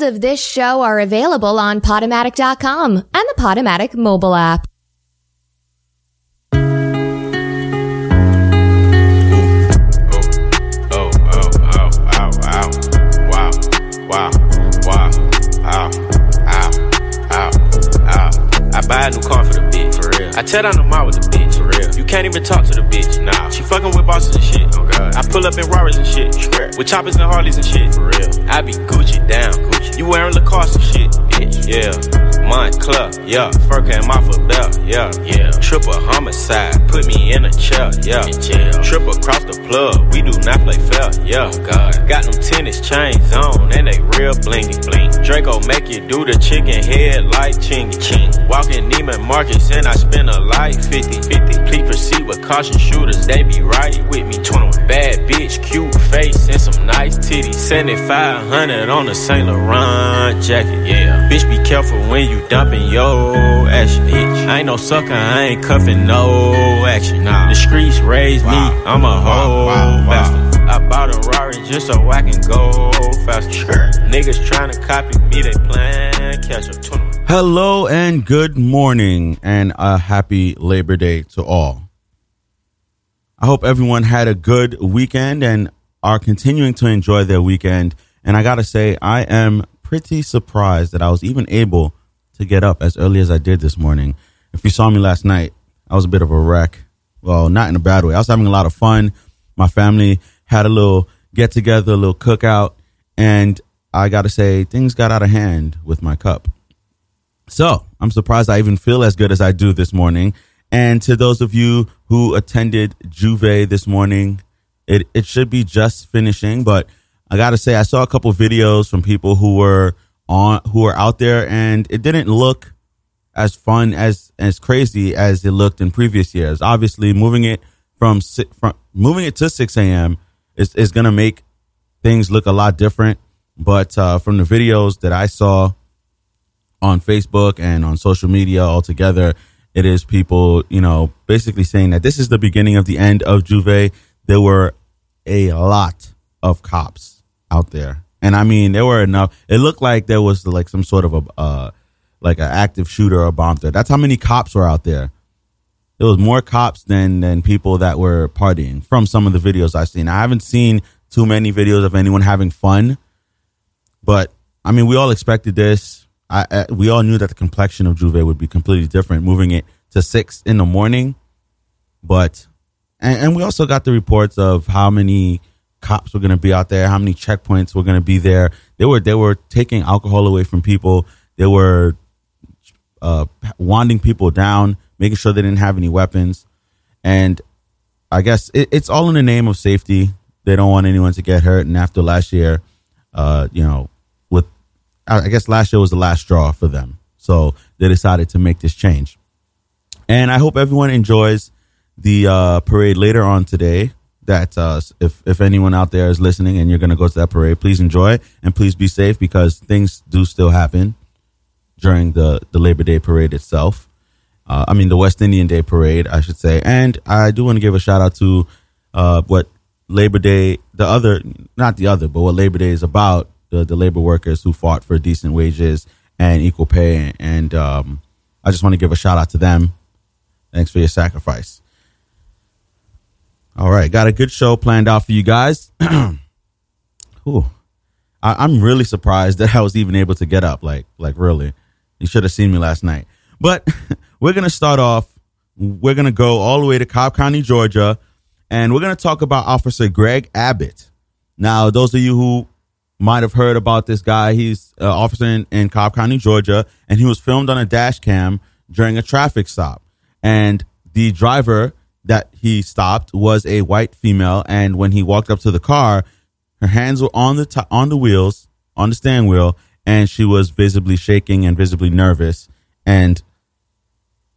Episodes of this show are available on Podomatic.com and the Podomatic mobile app. Oh, oh, oh, oh, oh. Buy a new car for the bitch. I tear down the mall with the bitch, for real. You can't even talk to the bitch, nah. She fucking with bosses and shit, oh god. I pull up in Rarers and shit, Strap. with choppers and Harleys and shit, for real. I be Gucci down, Gucci. You wearing Lacoste and shit, bitch, yeah. Moncler, yeah. Fur came off a belt, yeah, yeah. Triple homicide, put me in a chair, yeah. Triple across the plug, we do not play fair, yeah. Oh, God. Got them tennis chains on, and they real blingy, bling. Draco make you do the chicken head like chingy, ching. Walking Neiman Marcus, and I spend a life 50, 50. Please proceed with caution shooters, they be right with me. 21 bad bitch, cute face, and some nice titties. 7500 on the Saint Laurent jacket, yeah. Bitch, be careful when you dumping yo action, bitch. I ain't no sucker, I ain't cuffing no action. Nah. The streets raised me, I'm a hoe bastard. I bought a Rari just so I can go faster. Niggas trying to copy me, they plan catch up 21. Hello and good morning, and a happy Labor Day to all. I hope everyone had a good weekend and are continuing to enjoy their weekend. And I gotta say, I am pretty surprised that I was even able to get up as early as I did this morning. If you saw me last night, I was a bit of a wreck. Well, not in a bad way. I was having a lot of fun. My family had a little get together, a little cookout, and I gotta say, things got out of hand with my cup. So I'm surprised I even feel as good as I do this morning. And to those of you who attended J'ouvert this morning, it, it should be just finishing, but I gotta say, I saw a couple videos from people who were on, who were out there and it didn't look as fun as, as crazy as it looked in previous years. Obviously moving it from, from moving it to 6 a.m. is, is gonna make things look a lot different. But, uh, from the videos that I saw, on Facebook and on social media altogether. It is people, you know, basically saying that this is the beginning of the end of J'ouvert. There were a lot of cops out there. And I mean, there were enough. It looked like there was like some sort of a, uh, like an active shooter or bomb threat. That's how many cops were out there. There was more cops than, than people that were partying from some of the videos I've seen. I haven't seen too many videos of anyone having fun, but I mean, we all expected this. I, I, we all knew that the complexion of J'ouvert would be completely different, moving it to six in the morning. But and, and we also got the reports of how many cops were going to be out there, how many checkpoints were going to be there. They were they were taking alcohol away from people. They were uh, wanding people down, making sure they didn't have any weapons. And I guess it, it's all in the name of safety. They don't want anyone to get hurt. And after last year, uh, you know, I guess last year was the last straw for them. So they decided to make this change. And I hope everyone enjoys the uh, parade later on today. That uh, if if anyone out there is listening and you're going to go to that parade, please enjoy and please be safe because things do still happen during the the Labor Day parade itself. Uh, I mean the West Indian Day parade, I should say. And I do want to give a shout out to uh, what Labor Day, the other, not the other, but what Labor Day is about. The the labor workers who fought for decent wages and equal pay, and um, I just want to give a shout out to them. Thanks for your sacrifice. All right, got a good show planned out for you guys. Ooh, I, I'm really surprised that I was even able to get up. Like, like really, you should have seen me last night. But we're gonna start off. We're gonna go all the way to Cobb County, Georgia, and we're gonna talk about Officer Greg Abbott. Now, those of you who might have heard about this guy, he's an officer in, in Cobb County, Georgia, and he was filmed on a dash cam during a traffic stop. And the driver that he stopped was a white female, and when he walked up to the car, her hands were on the to- on the wheels, on the steering wheel, and she was visibly shaking and visibly nervous. And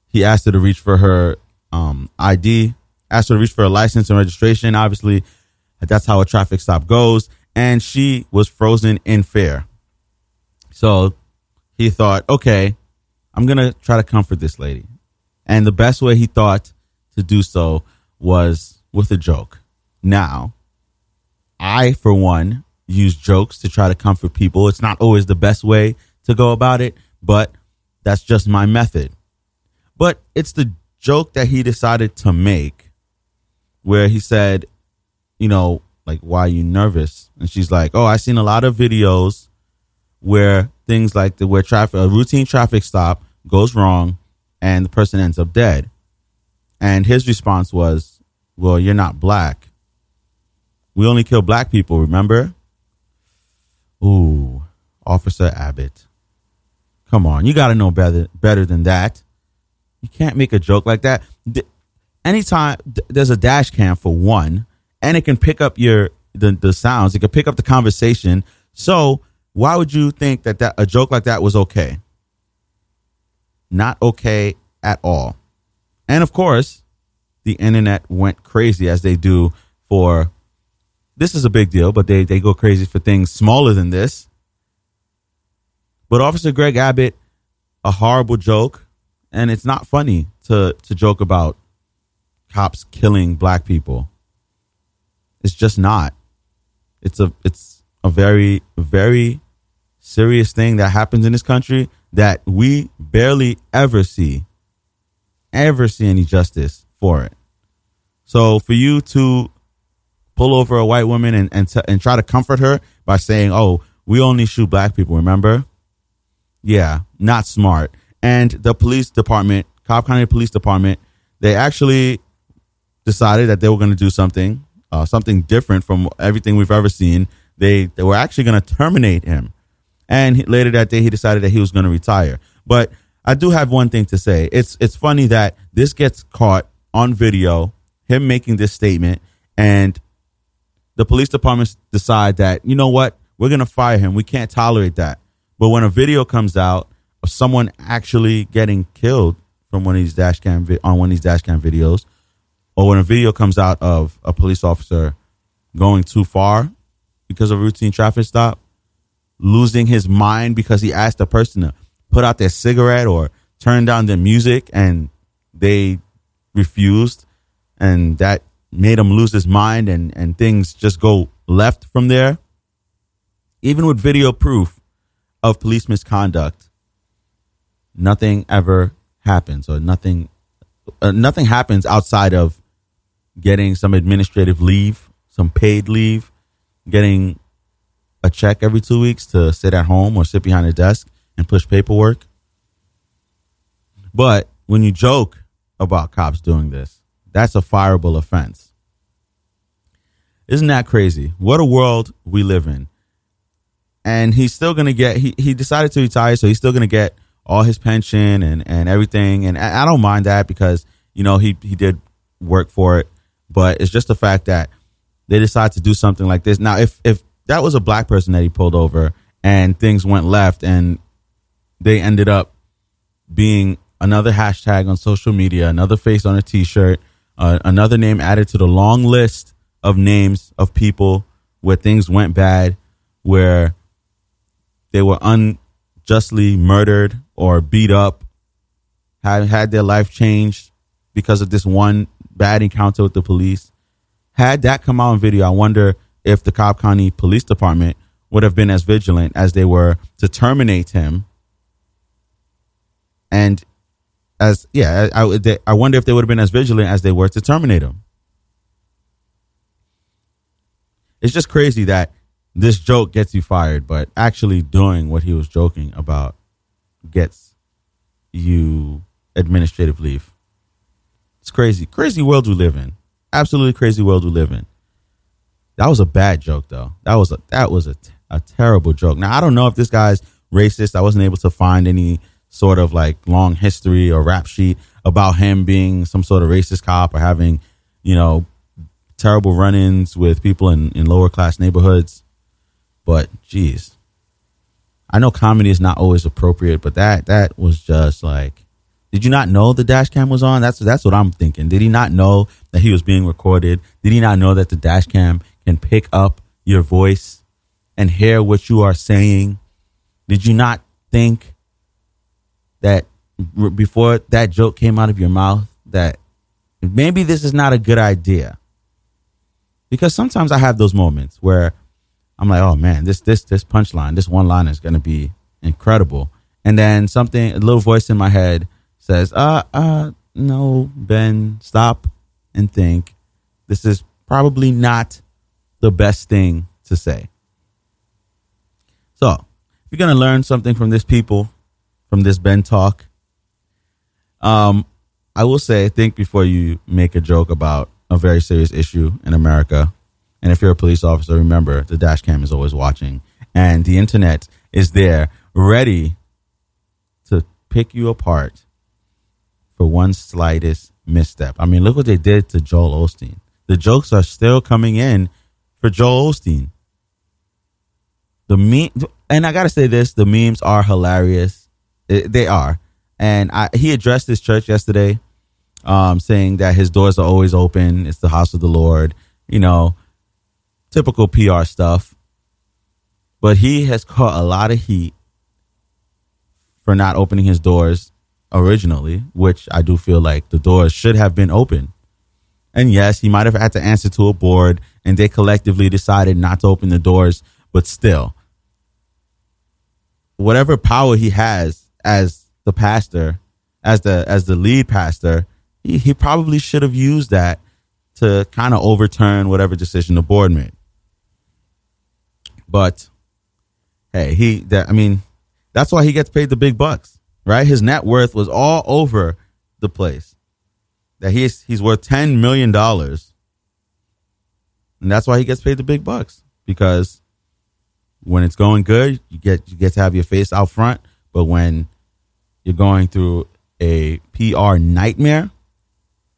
he asked her to reach for her um, ID, asked her to reach for a license and registration. Obviously, that's how a traffic stop goes. And she was frozen in fear. So he thought, okay, I'm going to try to comfort this lady. And the best way he thought to do so was with a joke. Now, I, for one, use jokes to try to comfort people. It's not always the best way to go about it, but that's just my method. But it's the joke that he decided to make where he said, you know, like, why are you nervous? And she's like, oh, I've seen a lot of videos where things like the where traffic, a routine traffic stop goes wrong and the person ends up dead. And his response was, well, you're not black. We only kill black people, remember? Ooh, Officer Abbott. Come on, you got to know better better than that. You can't make a joke like that. D- anytime d- there's a dash cam for one, and it can pick up your the, the sounds, it can pick up the conversation. So why would you think that, that a joke like that was okay? Not okay at all. And of course, the internet went crazy as they do for this is a big deal, but they, they go crazy for things smaller than this. But Officer Greg Abbott, a horrible joke, and it's not funny to to joke about cops killing black people. It's just not. It's a it's a very very serious thing that happens in this country that we barely ever see ever see any justice for it. So for you to pull over a white woman and and, t- and try to comfort her by saying, "Oh, we only shoot black people," remember? Yeah, not smart. And the police department, Cobb County Police Department, they actually decided that they were going to do something, uh, something different from everything we've ever seen. They they were actually going to terminate him, and he, later that day he decided that he was going to retire. But I do have one thing to say. It's it's funny that this gets caught on video, him making this statement, and the police departments decide that you know what we're going to fire him. We can't tolerate that. But when a video comes out of someone actually getting killed from one of these dash cam vi- on one of these dash cam videos, or when a video comes out of a police officer going too far because of a routine traffic stop, losing his mind because he asked a person to put out their cigarette or turn down their music and they refused and that made him lose his mind and, and things just go left from there. Even with video proof of police misconduct, nothing ever happens or nothing uh, nothing happens outside of getting some administrative leave, some paid leave, getting a check every two weeks to sit at home or sit behind a desk and push paperwork. But when you joke about cops doing this, that's a fireable offense. Isn't that crazy? What a world we live in. And he's still going to get, he, he decided to retire, so he's still going to get all his pension and, and everything. And I I don't mind that because, you know, he, he did work for it. But it's just the fact that they decide to do something like this. Now, if, if that was a black person that he pulled over and things went left and they ended up being another hashtag on social media, another face on a t-shirt, uh, another name added to the long list of names of people where things went bad, where they were unjustly murdered or beat up, had had their life changed because of this one bad encounter with the police. Had that come out on video, I wonder if the Cobb County Police Department would have been as vigilant as they were to terminate him and as yeah, I, I wonder if they would have been as vigilant as they were to terminate him. It's just crazy that this joke gets you fired, but actually doing what he was joking about gets you administrative leave. It's crazy, crazy world we live in. Absolutely crazy world we live in. That was a bad joke, though. That was a that was a, a terrible joke. Now I don't know if this guy's racist. I wasn't able to find any sort of like long history or rap sheet about him being some sort of racist cop or having, you know, terrible run-ins with people in, in lower class neighborhoods. But geez, I know comedy is not always appropriate, but that that was just like, did you not know the dash cam was on? That's that's what I'm thinking. Did he not know that he was being recorded? Did he not know that the dash cam can pick up your voice and hear what you are saying? Did you not think that before that joke came out of your mouth that maybe this is not a good idea? Because sometimes I have those moments where I'm like, oh man, this this this punchline, this one line is going to be incredible. And then something, a little voice in my head says, uh, uh, no, Ben, stop and think. This is probably not the best thing to say. So, if you're going to learn something from this people, from this Ben talk, um, I will say, think before you make a joke about a very serious issue in America. And if you're a police officer, remember the dash cam is always watching and the internet is there ready to pick you apart for one slightest misstep. I mean, look what they did to Joel Osteen. The jokes are still coming in for Joel Osteen. The meme, and I gotta say this: the memes are hilarious. It, they are, and I, he addressed his church yesterday, um, saying that his doors are always open. It's the house of the Lord. You know, typical PR stuff. But he has caught a lot of heat for not opening his doors originally, which I do feel like the doors should have been open. And yes, he might have had to answer to a board and they collectively decided not to open the doors, but still, whatever power he has as the pastor, as the as the lead pastor, he, he probably should have used that to kind of overturn whatever decision the board made. But hey, he that I mean, that's why he gets paid the big bucks, right? His net worth was all over the place. That he's he's worth ten million dollars, and that's why he gets paid the big bucks because when it's going good, you get you get to have your face out front, but when you're going through a PR nightmare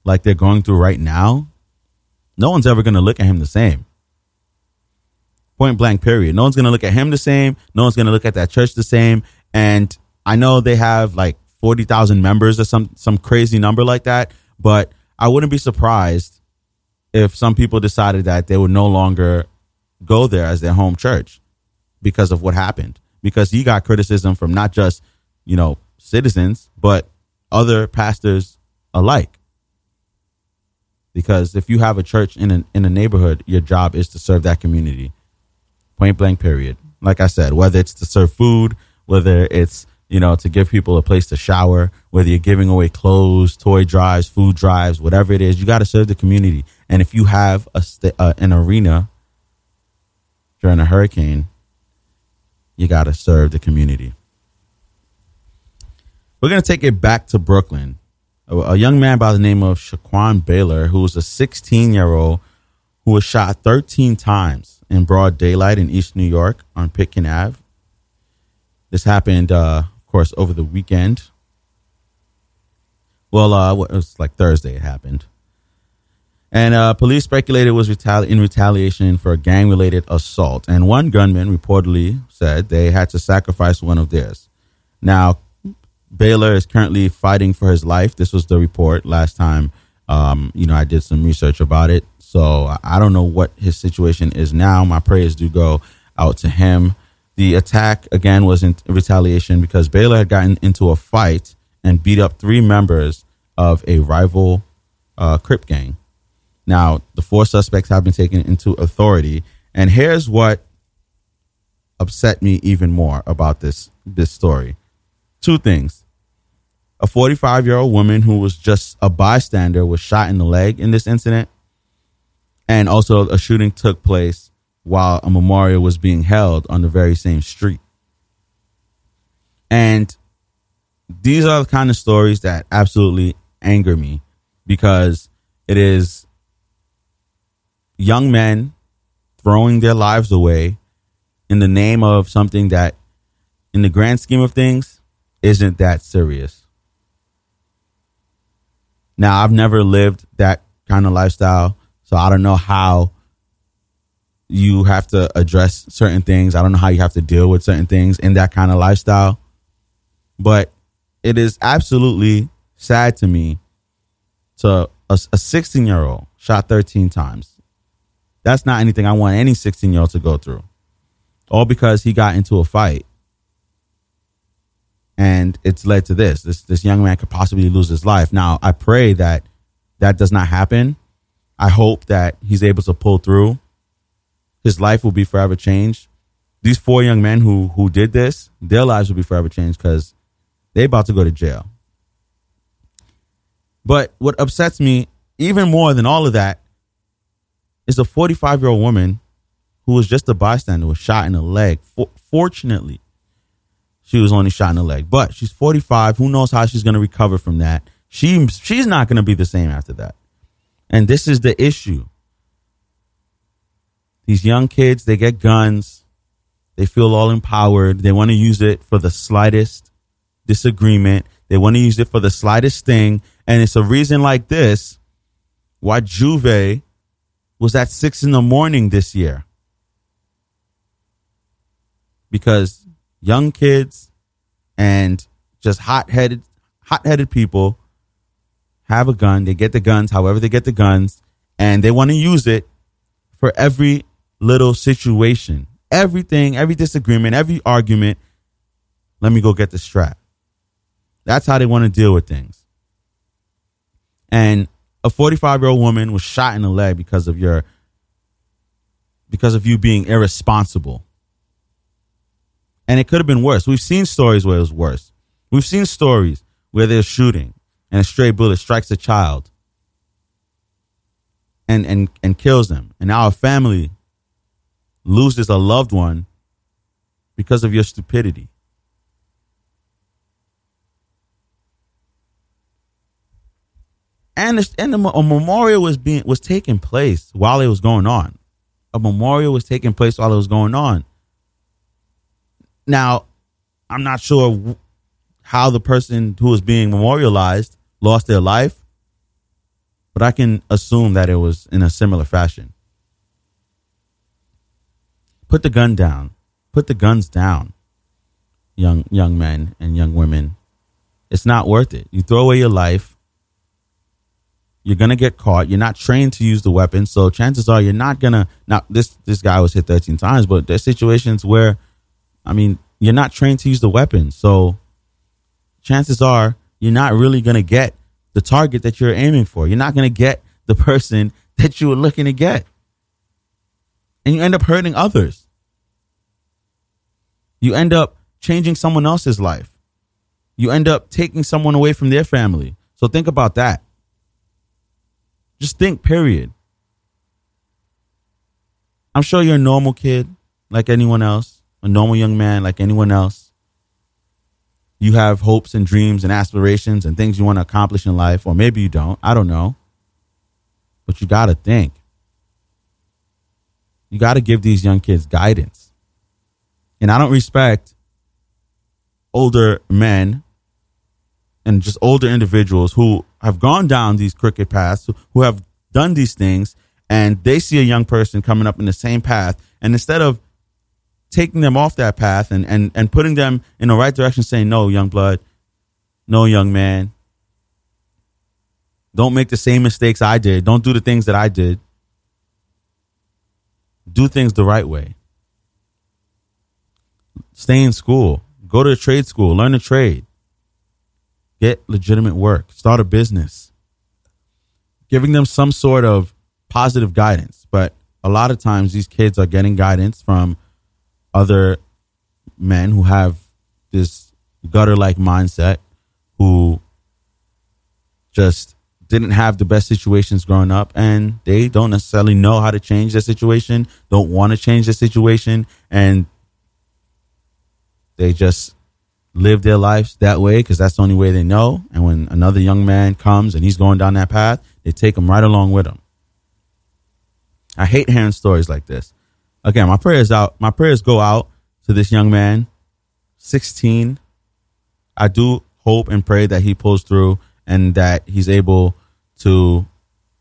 like they're going through right now, no one's ever going to look at him the same. Point blank, period. No one's going to look at him the same. No one's going to look at that church the same. And I know they have like 40,000 members or some, some crazy number like that, but I wouldn't be surprised if some people decided that they would no longer go there as their home church because of what happened. Because he got criticism from not just, you know, citizens, but other pastors alike. Because if you have a church in a, in a neighborhood, your job is to serve that community. Point blank, period. Like I said, whether it's to serve food, whether it's, you know, to give people a place to shower, whether you're giving away clothes, toy drives, food drives, whatever it is, you got to serve the community. And if you have a st- uh, an arena during a hurricane, you got to serve the community. We're going to take it back to Brooklyn. A, a young man by the name of Shaquan Baylor, who was a 16 year old who was shot 13 times in broad daylight in East New York on Pitkin Ave. This happened, uh, course, over the weekend. Well, uh, it was like Thursday it happened. And uh, police speculated it was retali- in retaliation for a gang related assault. And one gunman reportedly said they had to sacrifice one of theirs. Now, Baylor is currently fighting for his life. This was the report last time. Um, you know, I did some research about it. So I don't know what his situation is now. My prayers do go out to him. The attack again was in retaliation because Baylor had gotten into a fight and beat up three members of a rival uh, Crip gang. Now, the four suspects have been taken into authority, and here's what upset me even more about this this story. Two things. A 45 year old woman who was just a bystander was shot in the leg in this incident. And also, a shooting took place while a memorial was being held on the very same street. And these are the kind of stories that absolutely anger me because it is young men throwing their lives away in the name of something that, in the grand scheme of things, isn't that serious. Now, I've never lived that kind of lifestyle, so I don't know how you have to address certain things. I don't know how you have to deal with certain things in that kind of lifestyle. But it is absolutely sad to me to a 16 year old shot 13 times. That's not anything I want any 16 year old to go through. All because he got into a fight and it's led to this. This this young man could possibly lose his life. Now, I pray that that does not happen. I hope that he's able to pull through. His life will be forever changed. These four young men who who did this, their lives will be forever changed because they're about to go to jail. But what upsets me even more than all of that is a 45 year old woman who was just a bystander was shot in the leg. For, fortunately, she was only shot in the leg, but she's 45. Who knows how she's going to recover from that? She she's not going to be the same after that. And this is the issue. These young kids, they get guns. They feel all empowered. They want to use it for the slightest disagreement. They want to use it for the slightest thing. And it's a reason like this why J'ouvert was at six in the morning this year. Because young kids and just hot headed hot headed people have a gun. They get the guns, however they get the guns, and they want to use it for every little situation. Everything, every disagreement, every argument. Let me go get the strap. That's how they want to deal with things. And a 45 year old woman was shot in the leg because of your because of you being irresponsible. And it could have been worse. We've seen stories where it was worse. We've seen stories where they're shooting and a stray bullet strikes a child and and and kills them. And a family loses a loved one because of your stupidity. and and a, a memorial was being was taking place while it was going on. A memorial was taking place while it was going on. Now, I'm not sure how the person who was being memorialized lost their life, but I can assume that it was in a similar fashion. Put the gun down. Put the guns down, young young men and young women. It's not worth it. You throw away your life you're gonna get caught. You're not trained to use the weapon, so chances are you're not gonna. Now, this this guy was hit 13 times, but there's situations where, I mean, you're not trained to use the weapon, so chances are you're not really gonna get the target that you're aiming for. You're not gonna get the person that you were looking to get, and you end up hurting others. You end up changing someone else's life. You end up taking someone away from their family. So think about that. Just think, period. I'm sure you're a normal kid like anyone else, a normal young man like anyone else. You have hopes and dreams and aspirations and things you want to accomplish in life, or maybe you don't. I don't know. But you got to think. You got to give these young kids guidance. And I don't respect older men and just older individuals who have gone down these crooked paths, who have done these things, and they see a young person coming up in the same path, and instead of taking them off that path and, and, and putting them in the right direction, saying, No, young blood, no, young man, don't make the same mistakes I did, don't do the things that I did. Do things the right way. Stay in school. Go to a trade school. Learn a trade get legitimate work, start a business, giving them some sort of positive guidance. But a lot of times these kids are getting guidance from other men who have this gutter like mindset, who just didn't have the best situations growing up and they don't necessarily know how to change their situation, don't want to change their situation, and they just live their lives that way because that's the only way they know. And when another young man comes and he's going down that path, they take him right along with them. I hate hearing stories like this. Again, my prayers out. My prayers go out to this young man, 16. I do hope and pray that he pulls through and that he's able to,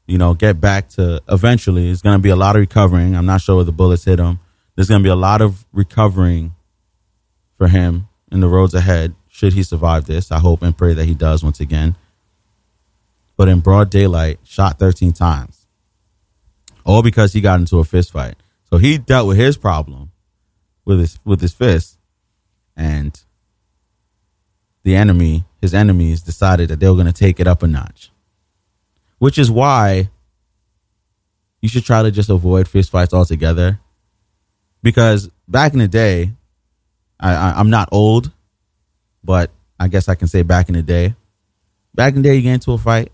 you know, get back to eventually. It's going to be a lot of recovering. I'm not sure where the bullets hit him. There's going to be a lot of recovering for him in the roads ahead should he survive this. I hope and pray that he does once again. But in broad daylight, shot 13 times. All because he got into a fist fight. So he dealt with his problem with his with his fist. And the enemy, his enemies, decided that they were going to take it up a notch. Which is why you should try to just avoid fist fights altogether. because back in the day, I, I, I'm not old, but I guess I can say back in the day. Back in the day, you get into a fight,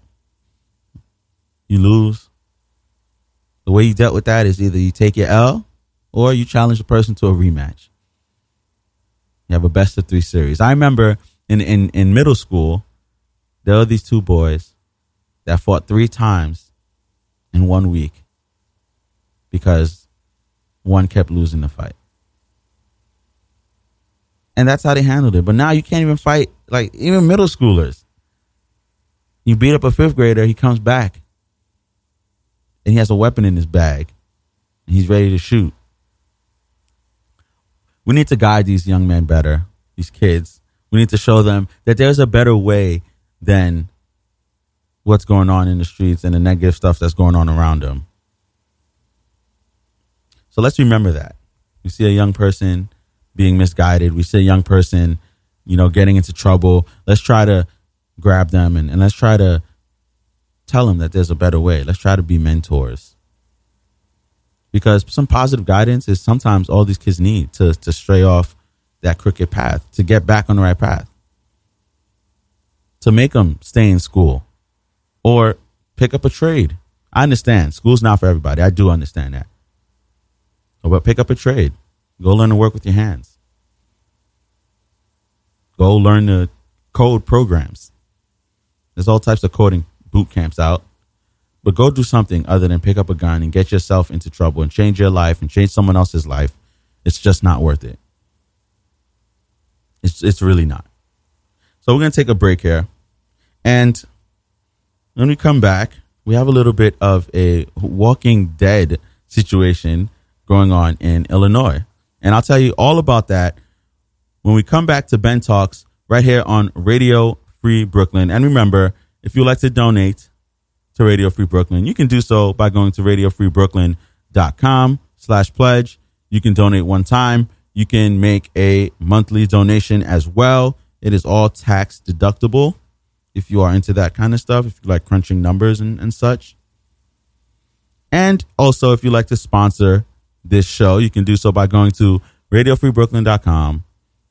you lose. The way you dealt with that is either you take your L or you challenge the person to a rematch. You have a best of three series. I remember in, in, in middle school, there were these two boys that fought three times in one week because one kept losing the fight. And that's how they handled it. But now you can't even fight, like, even middle schoolers. You beat up a fifth grader, he comes back and he has a weapon in his bag and he's ready to shoot. We need to guide these young men better, these kids. We need to show them that there's a better way than what's going on in the streets and the negative stuff that's going on around them. So let's remember that. We see a young person being misguided. We see a young person, you know, getting into trouble. Let's try to grab them and, and let's try to tell them that there's a better way. Let's try to be mentors. Because some positive guidance is sometimes all these kids need to, to stray off that crooked path, to get back on the right path, to make them stay in school or pick up a trade. I understand school's not for everybody. I do understand that. But pick up a trade. Go learn to work with your hands. Go learn to code programs. There's all types of coding boot camps out. But go do something other than pick up a gun and get yourself into trouble and change your life and change someone else's life. It's just not worth it. It's it's really not. So we're gonna take a break here. And when we come back, we have a little bit of a walking dead situation going on in Illinois. And I'll tell you all about that when we come back to Ben Talks right here on Radio Free Brooklyn. And remember, if you'd like to donate to Radio Free Brooklyn, you can do so by going to radiofreebrooklyn.com slash pledge. You can donate one time. You can make a monthly donation as well. It is all tax deductible if you are into that kind of stuff, if you like crunching numbers and, and such. And also, if you like to sponsor this show, you can do so by going to radiofreebrooklyn.com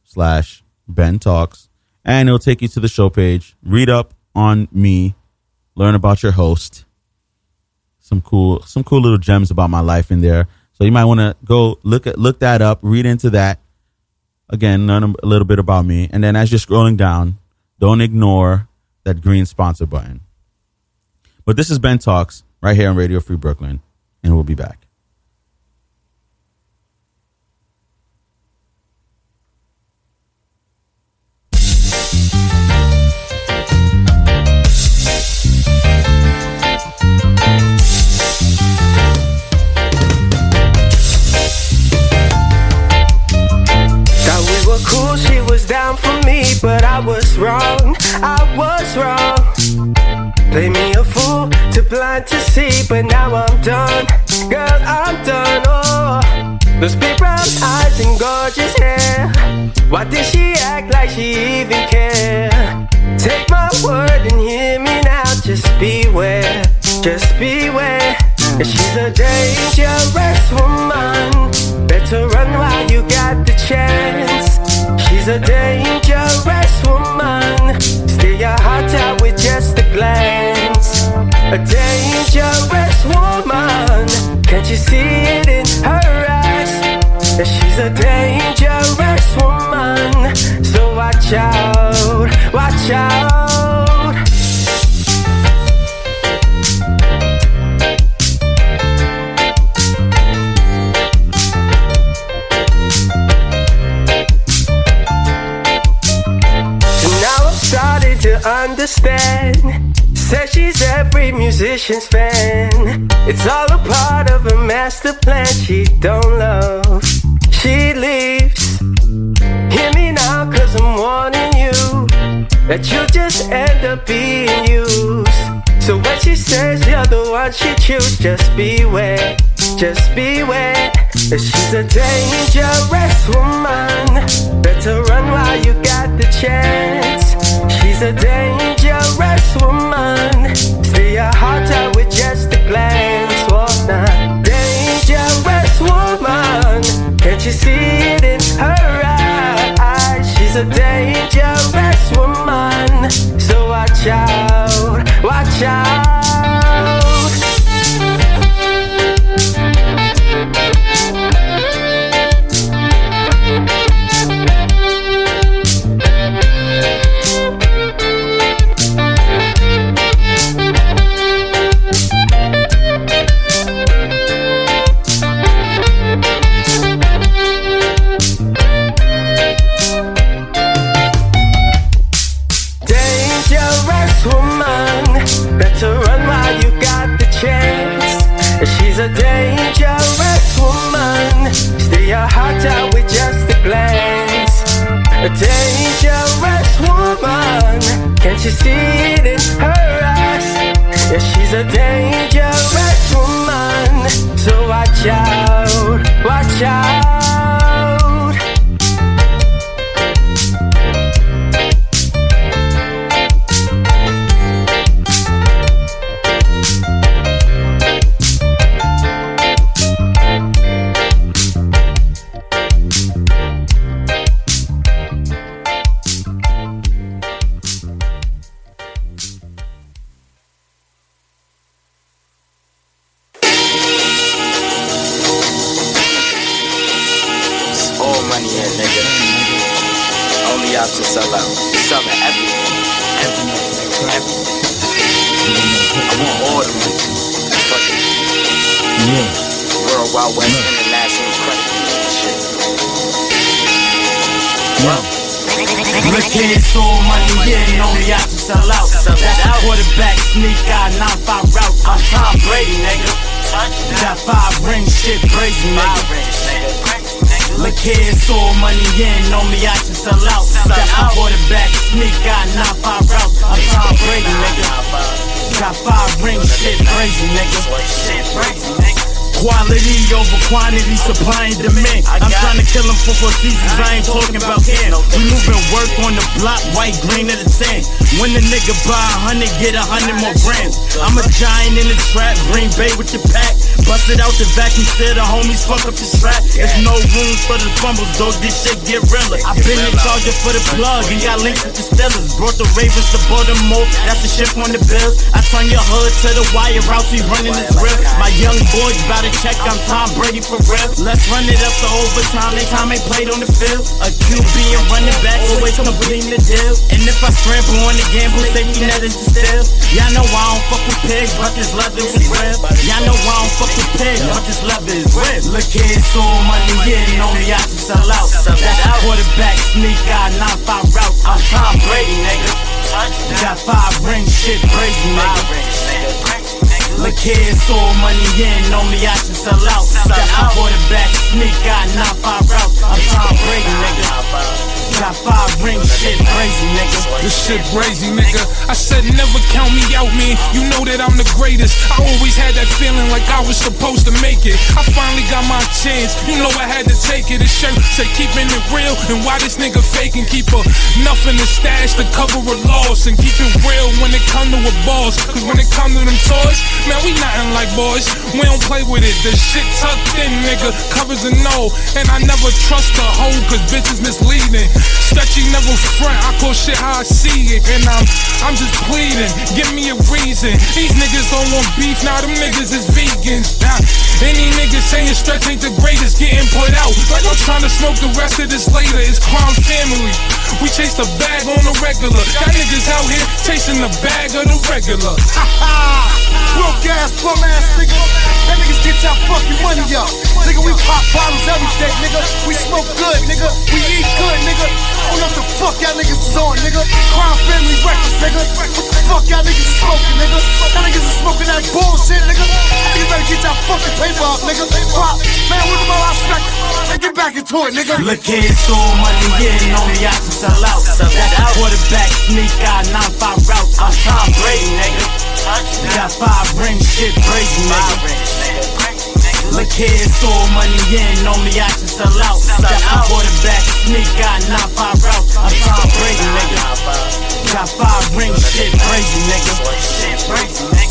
slash Ben Talks. And it'll take you to the show page. Read up on me, learn about your host. Some cool, some cool little gems about my life in there. So you might want to go look at look that up, read into that. Again, learn a little bit about me. And then as you're scrolling down, don't ignore that green sponsor button. But this is Ben Talks right here on Radio Free Brooklyn, and we'll be back. For me, but I was wrong, I was wrong. Play me a fool, too blind to see, but now I'm done. Girl, I'm done, oh. Those big brown eyes and gorgeous hair. Why did she act like she even care? Take my word and hear me now, just beware, just beware. She's a dangerous woman. Better run while you got the chance. She's a dangerous woman. Steal your heart out with just a glance. A dangerous woman. Can't you see it in her eyes? She's a dangerous woman. So watch out, watch out. Understand. Says she's every musician's fan. It's all a part of a master plan she don't love. She leaves. Hear me now, cause I'm warning you that you'll just end up being used. So when she says you're the one she choose, just beware, just beware. She's a dangerous woman. Better run while you got the chance. She's a dangerous woman. Steal your heart out with just a glance. What not? Dangerous woman. Can't you see it in her eyes? She's a dangerous woman. So watch out, watch out. Dangerous woman, can't you see it in her eyes? Yeah, she's a dangerous woman, so watch out, for seasons, I ain't talking about can. We moving work on the block, white, green, and the tan. When the nigga buy a hundred, get a hundred more grams. I'm a giant in the trap, Green Bay with the pack. Busted out the vacuum, said the homies fuck up the strap. There's no room for the fumbles, though this shit get realer. i been in charge for the plug and got links with the Brought the Ravens to Baltimore, that's the ship on the bills. I turn your hood to the wire, out we running this real. My young boys bout to check, I'm Tom Brady for real. Let's run it up to overtime, they time ain't played on the field. A QB and running back, always completing the deal. And if I scramble on the gamble, safety net is steal. Y'all know I don't fuck with pigs, but this leather is real. Y'all know I don't fuck with pigs, but this leather is real. Look here, it's all money, yeah, only I can sell out. That's quarterback sneak, nine five routes. I'm Tom Brady, nigga. Got five rings, shit crazy, nigga. Look here, it's all money in, only I can sell out. That's a quarterback sneak, got nine five routes. I'm Tom Brady, nigga. Got five rings, shit crazy, nigga. This shit crazy, nigga. I said never count me out, man. You know that I'm the greatest. I always had that feeling like I was supposed to make it. I finally got my chance. You know I had to take it. The shirt said keeping it real, and why this nigga faking? Keep a nothing to stash to cover a loss, and keep it real when it come to a boss. Cause when it come to them toys, man, we nothing like boys. We don't play with it. The shit tucked in, nigga. Covers a no, and I never trust a hoe, cause bitches misleading. Stretchy never front, I call shit how I see it. And I'm I'm just pleading, give me a reason. These niggas don't want beef, now them niggas is vegans. Any niggas saying stretch ain't the greatest getting put out. Like I'm trying to smoke the rest of this later, it's crime family. We chase the bag on the regular. Got niggas out here chasing the bag of the regular. Ha ha! Broke ass, bum ass nigga. That niggas get y'all fucking money up. Nigga, we pop bottles every day, nigga. We smoke good, nigga. We eat good, nigga. Don't know the fuck y'all niggas is on, nigga. Crime family records, nigga. What the fuck y'all niggas is smoking, nigga? Y'all niggas is smoking that bullshit, nigga. Y'all niggas better get y'all fucking up, nigga. Pop, man, with the I smack. Man, get back into it, nigga. Look here, it's all money, yeah, only I can sell out. That's a quarterback sneak, got nine five routes. I'm Tom Brady, nigga. Got five rings, shit crazy, nigga. Look here, it's all money in, only I can sell out. That's a quarterback sneak, got nine five routes. I'm Tom Brady, nigga. Got five rings, shit crazy, nigga. Shit crazy, nigga.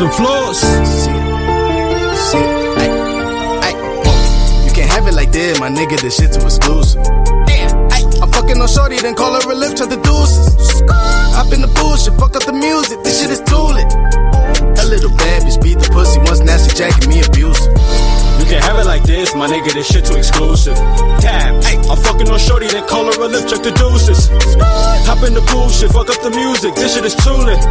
Slim floors. Shit. Ay, ay. You can't have it like that, my nigga. This shit too exclusive. Damn, I'm fucking on shorty, then call her a lift, to the deuces. Hop in the bullshit, fuck up the music. This shit is too lit. A little bad bitch beat the pussy once, now she jacking me abusive. Can't have it like this, my nigga, this shit too exclusive. Tab, ay, I'm fucking on shorty, then call her a lift, check the deuces. Hop in the pool, shit, fuck up the music, this shit is too lit.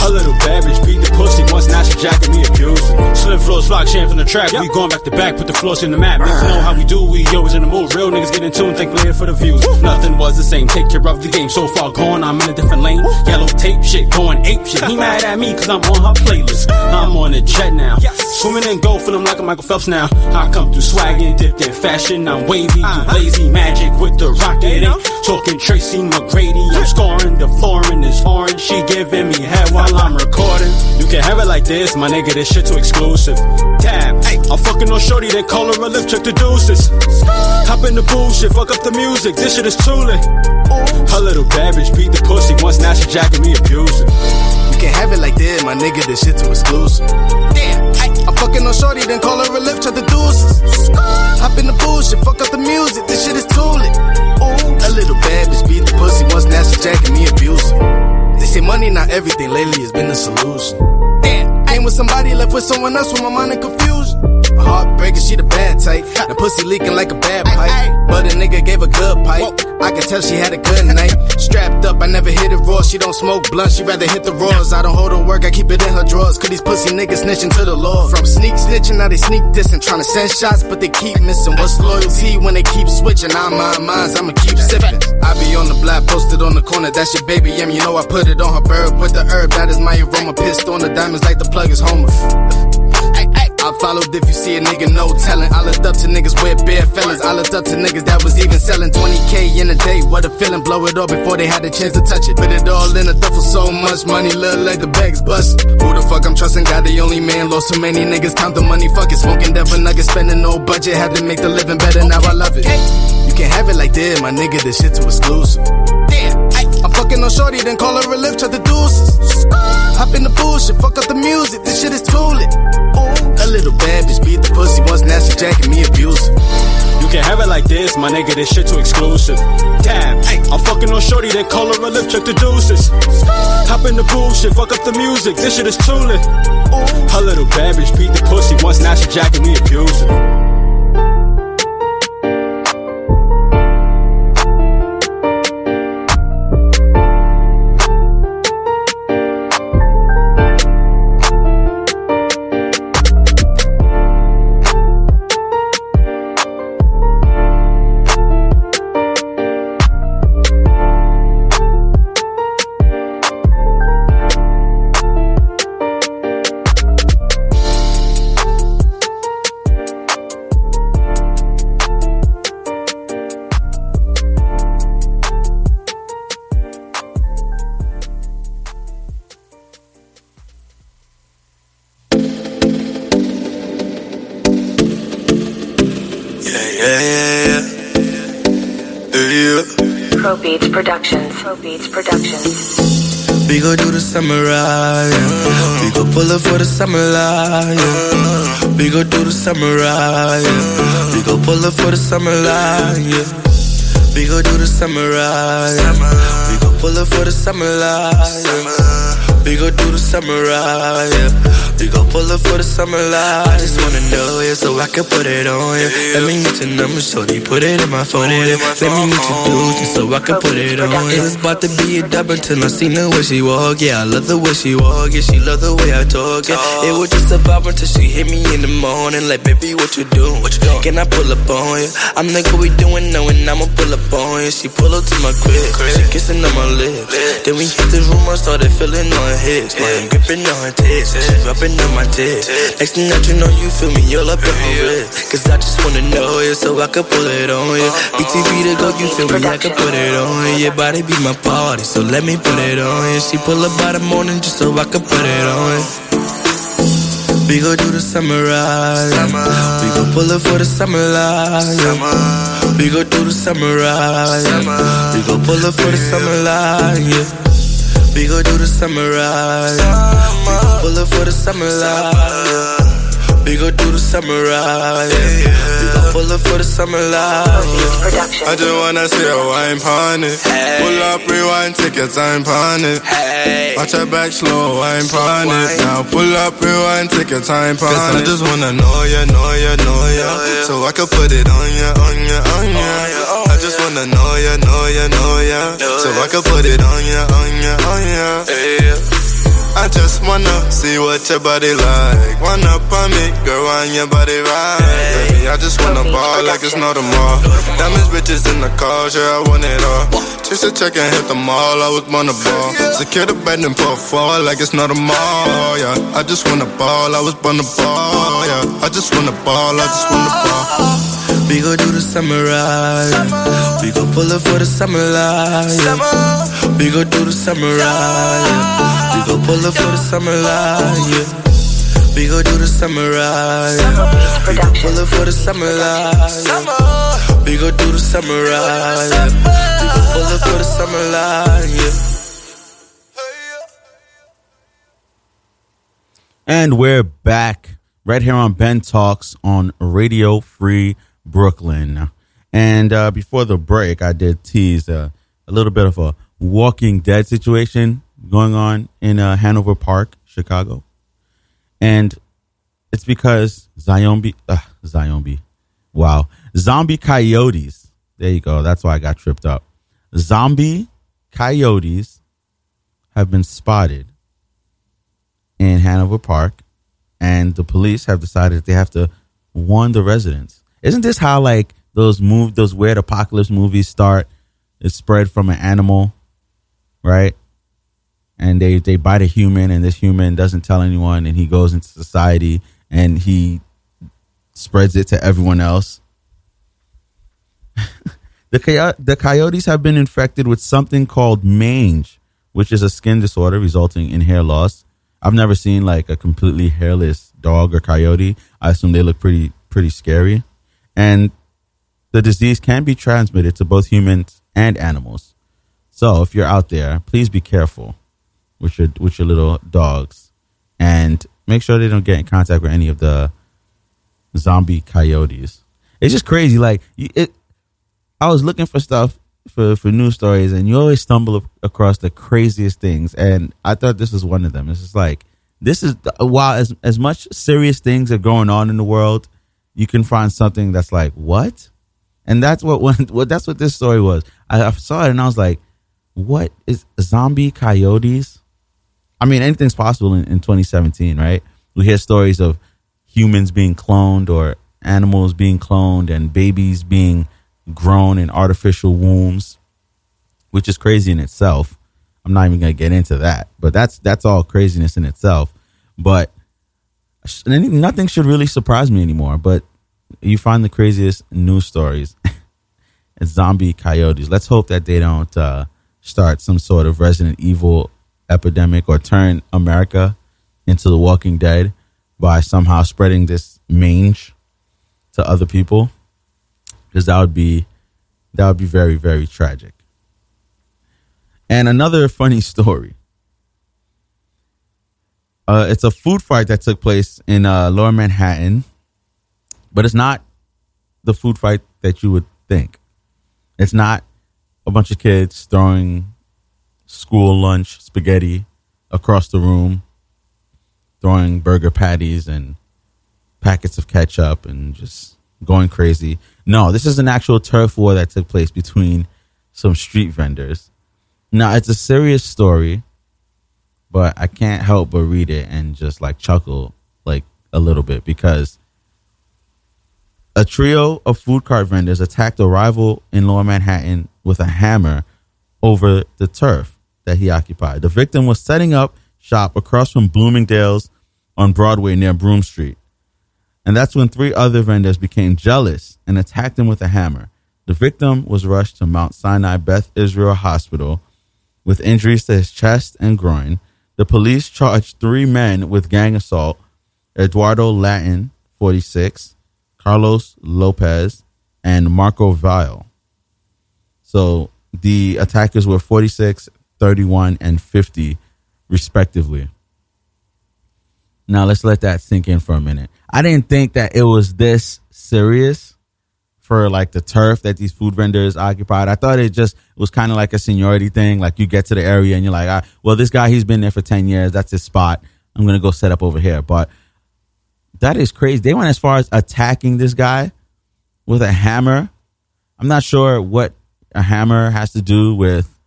A little bad bitch beat the pussy once, now she jacking me abusive. Slim floors, flock shams on the track, we going back to back, put the floors in the map. Niggas know how we do, we always in the mood. Real niggas get in tune, think we're here for the views. Nothing was the same, take care of the game. So far gone, I'm in a different lane. Yellow tape shit, going ape shit. He mad at me cause I'm on her playlist. I'm on a jet now. Swimming in gold, feeling like a Michael Phelps now. I come through swaggin', dipped in fashion. I'm wavy, you lazy magic with the rocket. Ain't talking Tracy McGrady. I'm scoring, the floor in this orange. She giving me head while I'm recording. You can have it like this, my nigga, this shit too exclusive. Tab, I'm fucking on shorty, then call her a lift, check the deuces. Hop in the bullshit, fuck up the music, this shit is too lit. Her little bad bitch beat the pussy once, now she jacking me abusive. Can't have it like that, my nigga. This shit too exclusive. Damn, ay, I'm fucking on shorty, then call her a lift, to the deuces. Hop in the bullshit, fuck up the music. This shit is too lit. A little bad bitch beat the pussy once, now she jacking me abusive. They say money not everything, lately it's been the solution. Damn, ain't with somebody, left with someone else with my mind in confusion. A heartbreaker, she the bad type. The pussy leaking like a bad pipe. But a nigga gave a good pipe. I can tell she had a good night. Strapped up, I never hit it raw. She don't smoke blunt, she rather hit the raws. I don't hold her work, I keep it in her drawers. Cause these pussy niggas snitching to the law. From sneak snitching, now they sneak dissing. Trying to send shots, but they keep missing. What's loyalty when they keep switching? I mind minds, I'ma keep sipping. I be on the block, posted on the corner. That's your baby, M. You know I put it on her bird. Put the herb, that is my aroma. Pissed on the diamonds like the plug is Homer. I followed if you see a nigga, no telling. I looked up to niggas with bare fellas. I looked up to niggas that was even selling 20k in a day. What a feeling, blow it all before they had the chance to touch it. Put it all in a duffel, so much money, look like the bags bust. Who the fuck I'm trusting? God, the only man. Lost so many niggas, count the money, fuck it. Smoking devil nuggets, spending no budget. Had to make the living better, now I love it. You can't have it like that, my nigga, this shit too exclusive. Damn, fucking on shorty, then call her a lift, to the deuces. Hop in the bullshit, fuck up the music, this shit is too lit. A little bad bitch beat the pussy once, now she jacking me abusive. You can have it like this, my nigga, this shit too exclusive. Tab, I'm fucking on shorty, then call her a lift, check the deuces. Hop in the bullshit, fuck up the music, this shit is too lit. Her little bad bitch beat the pussy once, now she jacking me abusive. Pro Beats Productions. Pro Beats Productions. We gon' do the samurai. Yeah. We gon' pull up for the samurai. Yeah. We gon' do the samurai. Yeah. We gon' pull up for the samurai. Yeah. We gon' do the samurai. Yeah. We gon' pull up for the samurai. Yeah. We gon' do the samurai. Yeah. We gon' pull up for the summer life. I just wanna know yeah, so I can put it on yeah. Let me get your number, shorty, put it in my phone. Yeah. Let me introduce you so I can put it on. It was about to be a dub until I seen the way she walk. Yeah, I love the way she walk. Yeah, she love the way I talk. Yeah, it was just a vibe until she hit me in the morning. Like, baby, what you doing? What you doing? Can I pull up on you? I'm like, what we doing? Knowing I'ma pull up on you. She pull up to my crib. She kissing on my lips. Then we hit the room, I started feeling on her hips. Like, I'm gripping on her tits. She rubbing on my dick. Next thing that you know, you feel me you're all up in my wrist. Cause I just wanna know you so I can pull it on you. BTV to go, you feel me, I can put it on you. Your body be my party, so let me put it on you. She pull up by the morning just so I can put it on you. We go do the samurai. We go pull up for the summer light. We go do the samurai. We go pull up for the summer light. Yeah. We go do the samurai. We go pull up for the summer samurai. We go do the samurai. We go pull up for the summer samurai. I just wanna see a wine pon it. Pull up, rewind, take your time pon it. Watch your back slow, wine pon it. Now pull up, rewind, take your time pon it. I just wanna know ya, know ya, know ya. So I can put it on ya, on ya, on ya. I just wanna know ya, know ya, know ya. So I can put it on ya, on ya, on ya. I just wanna see what your body like. One up on me, girl, on your body right. Baby, I just wanna ball like it's not a mall. Diamonds, bitches in the car, yeah, I want it all. Chase a check and hit the mall, I was on the ball. Secure the bed and put fall like it's not a mall, yeah. I just wanna ball, I was on the ball, yeah. I just wanna ball, I just wanna ball. We go do the samurai. We go pull up for the summer samurai. We go do the samurai. We go pull up for the samurai. Yeah. We go do the samurai. We go pull up for the samurai. Yeah. We go do the samurai. Yeah. We go pull up for the samurai. Yeah. And we're back right here on Ben Talks on Radio Free Brooklyn. And uh, before the break, I did tease uh, a little bit of a Walking Dead situation going on in uh, Hanover Park, Chicago. And it's because zombie, uh, zombie, wow, zombie coyotes. There you go. That's why I got tripped up. Zombie coyotes have been spotted in Hanover Park, and the police have decided they have to warn the residents. Isn't this how like those move those weird apocalypse movies start? It's spread from an animal, right? And they they bite a human, and this human doesn't tell anyone, and he goes into society and he spreads it to everyone else. the the coyotes have been infected with something called mange, which is a skin disorder resulting in hair loss. I've never seen like a completely hairless dog or coyote. I assume they look pretty pretty scary. And the disease can be transmitted to both humans and animals. So if you're out there, please be careful with your with your little dogs and make sure they don't get in contact with any of the zombie coyotes. It's just crazy. Like it, I was looking for stuff for for news stories, and you always stumble across the craziest things. And I thought this was one of them. It's just like this is while as as much serious things are going on in the world, you can find something that's like what, and that's what when what that's what this story was. I, I saw it and I was like, what is zombie coyotes? I mean, anything's possible in, in 2017, right? We hear stories of humans being cloned or animals being cloned and babies being grown in artificial wombs, which is crazy in itself. I'm not even going to get into that, but that's that's all craziness in itself. But nothing should really surprise me anymore. But you find the craziest news stories. zombie coyotes. Let's hope that they don't uh, start some sort of Resident Evil epidemic or turn America into The Walking Dead by somehow spreading this mange to other people, because that would be that would be very very tragic. And another funny story. Uh, it's a food fight that took place in uh, Lower Manhattan, but it's not the food fight that you would think. It's not a bunch of kids throwing school lunch spaghetti across the room, throwing burger patties and packets of ketchup and just going crazy. No, this is an actual turf war that took place between some street vendors. Now, it's a serious story, but I can't help but read it and just like chuckle like a little bit because a trio of food cart vendors attacked a rival in Lower Manhattan with a hammer over the turf that he occupied. The victim was setting up shop across from Bloomingdale's on Broadway near Broome Street. And that's when three other vendors became jealous and attacked him with a hammer. The victim was rushed to Mount Sinai Beth Israel Hospital with injuries to his chest and groin. The police charged three men with gang assault Eduardo Latin, 46, Carlos Lopez, and Marco Vile. So the attackers were 46 31 and 50 respectively. Now let's let that sink in for a minute. I didn't think that it was this serious for like the turf that these food vendors occupied. I thought it just was kind of like a seniority thing. Like you get to the area and you're like, ah, well, this guy, he's been there for 10 years. That's his spot. I'm to go set up over here. But that is crazy. They went as far as attacking this guy with a hammer. I'm not sure what a hammer has to do with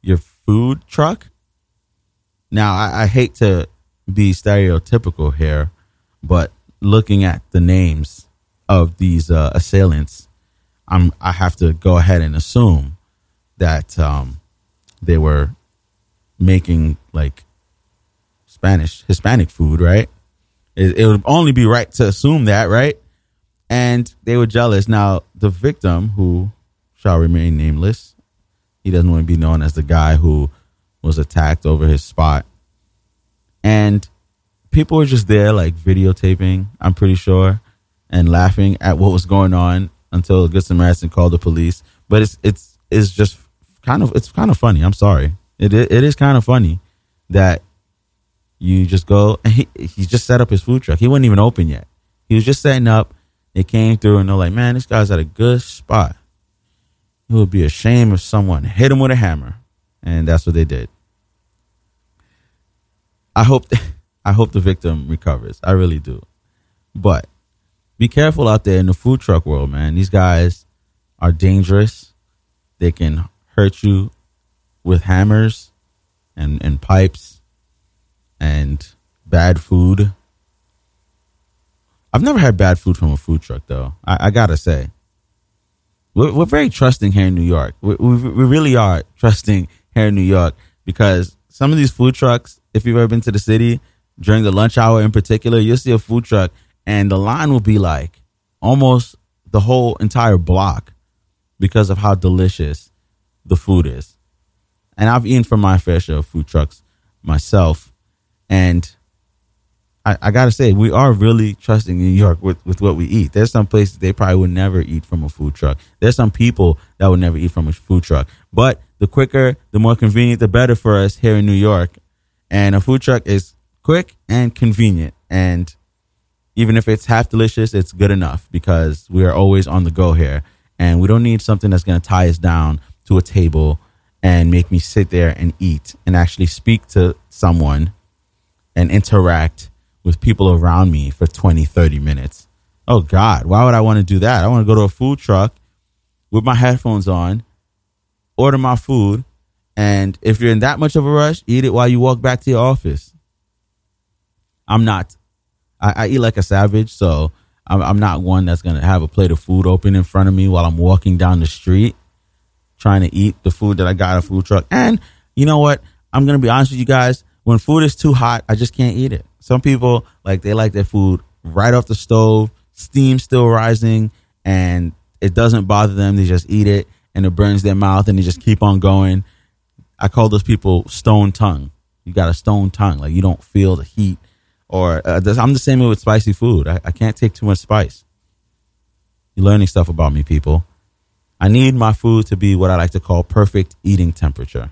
your food truck. Now, I, I hate to be stereotypical here, but looking at the names of these uh, assailants, I'm I have to go ahead and assume that um, they were making like Spanish Hispanic food, right? It, it would only be right to assume that, right? And they were jealous. Now, the victim, who shall remain nameless, he doesn't want to be known as the guy who was attacked over his spot. And people were just there, like videotaping, I'm pretty sure, and laughing at what was going on until good Samaritan called the police. But it's it's it's just kind of it's kind of funny. I'm sorry. It it is kind of funny that you just go. He he just set up his food truck. He wasn't even open yet. He was just setting up. They came through and they're like, "Man, this guy's at a good spot. It would be a shame if someone hit him with a hammer." And that's what they did. I hope I hope the victim recovers. I really do. But be careful out there in the food truck world, man. These guys are dangerous. They can hurt you with hammers and, and pipes and bad food. I've never had bad food from a food truck, though. I, I gotta say, we're, we're, very trusting here in New York. We, we, we really are trusting here in New York because some of these food trucks, if you've ever been to the city during the lunch hour in particular, you'll see a food truck and the line will be like almost the whole entire block because of how delicious the food is. And I've eaten from my fair share of food trucks myself. And I, I got to say, we are really trusting New York with, with what we eat. There's some places they probably would never eat from a food truck. There's some people that would never eat from a food truck. But the quicker, the more convenient, the better for us here in New York. And a food truck is quick and convenient. And even if it's half delicious, it's good enough because we are always on the go here. And we don't need something that's to tie us down to a table and make me sit there and eat and actually speak to someone and interact with people around me for 20, 30 minutes. Oh, God, why would I want to do that? I want to go to a food truck with my headphones on, order my food, and if you're in that much of a rush, eat it while you walk back to your office. I'm not. I, I eat like a savage, so I'm, I'm not one that's gonna have a plate of food open in front of me while I'm walking down the street trying to eat the food that I got at a food truck. And you know what? I'm gonna be honest with you guys. When food is too hot, I just can't eat it. Some people like they like their food right off the stove, steam still rising, and it doesn't bother them. They just eat it and it burns their mouth and they just keep on going. I call those people stone tongue. You got a stone tongue, like you don't feel the heat or uh, I'm the same way with spicy food. I, I can't take too much spice. You're learning stuff about me, people. I need my food to be what I like to call perfect eating temperature.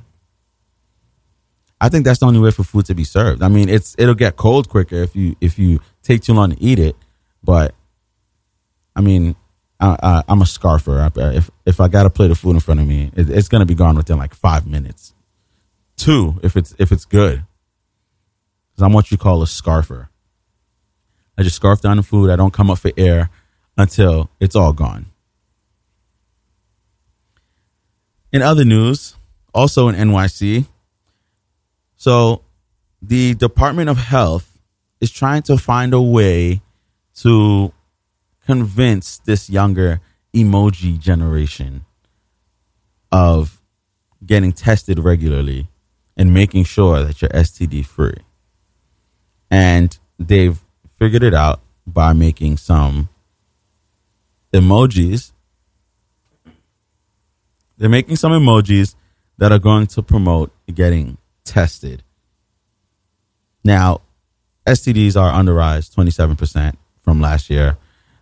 I think that's the only way for food to be served. I mean, it's it'll get cold quicker if you if you take too long to eat it, but I mean, I, am a scarfer. If if I got a plate of food in front of me, it, it's gonna be gone within like five minutes. Two, if it's if it's good, because I'm what you call a scarfer. I just scarf down the food. I don't come up for air until it's all gone. In other news, also in NYC, so the Department of Health is trying to find a way to convince this younger emoji generation of getting tested regularly and making sure that you're STD free. And they've figured it out by making some emojis. They're making some emojis that are going to promote getting tested. Now, STDs are the rise, 27% from last year.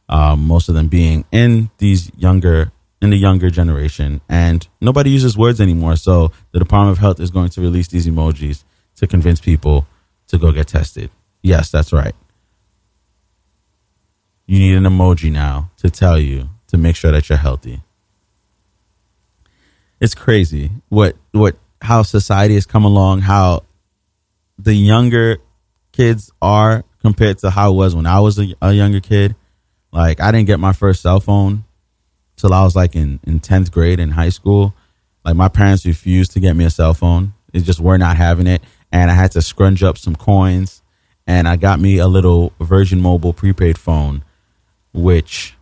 Um, most of them being in these younger in the younger generation, and nobody uses words anymore. So the Department of Health is going to release these emojis to convince people to go get tested. Yes, that's right. You need an emoji now to tell you to make sure that you're healthy. It's crazy what what how society has come along, how the younger kids are compared to how it was when I was a, a younger kid. Like I didn't get my first cell phone till I was like in in tenth grade in high school. Like my parents refused to get me a cell phone; they just were not having it, and I had to scrunch up some coins, and I got me a little Virgin Mobile prepaid phone, which,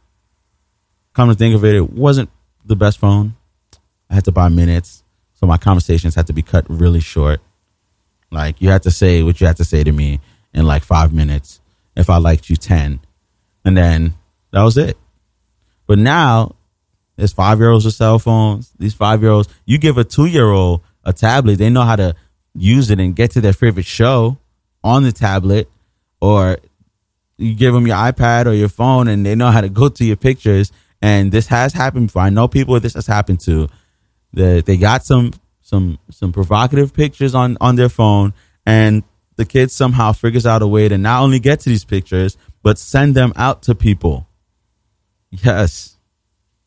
come to think of it, it wasn't the best phone. I had to buy minutes, so my conversations had to be cut really short. Like you had to say what you had to say to me in like five minutes. If I liked you, ten, and then that was it. But now there's five year olds with cell phones. These five year olds, you give a two year old a tablet, they know how to use it and get to their favorite show on the tablet, or you give them your iPad or your phone and they know how to go to your pictures. And this has happened before. I know people this has happened to. That they got some some some provocative pictures on on their phone, and the kid somehow figures out a way to not only get to these pictures but send them out to people. Yes,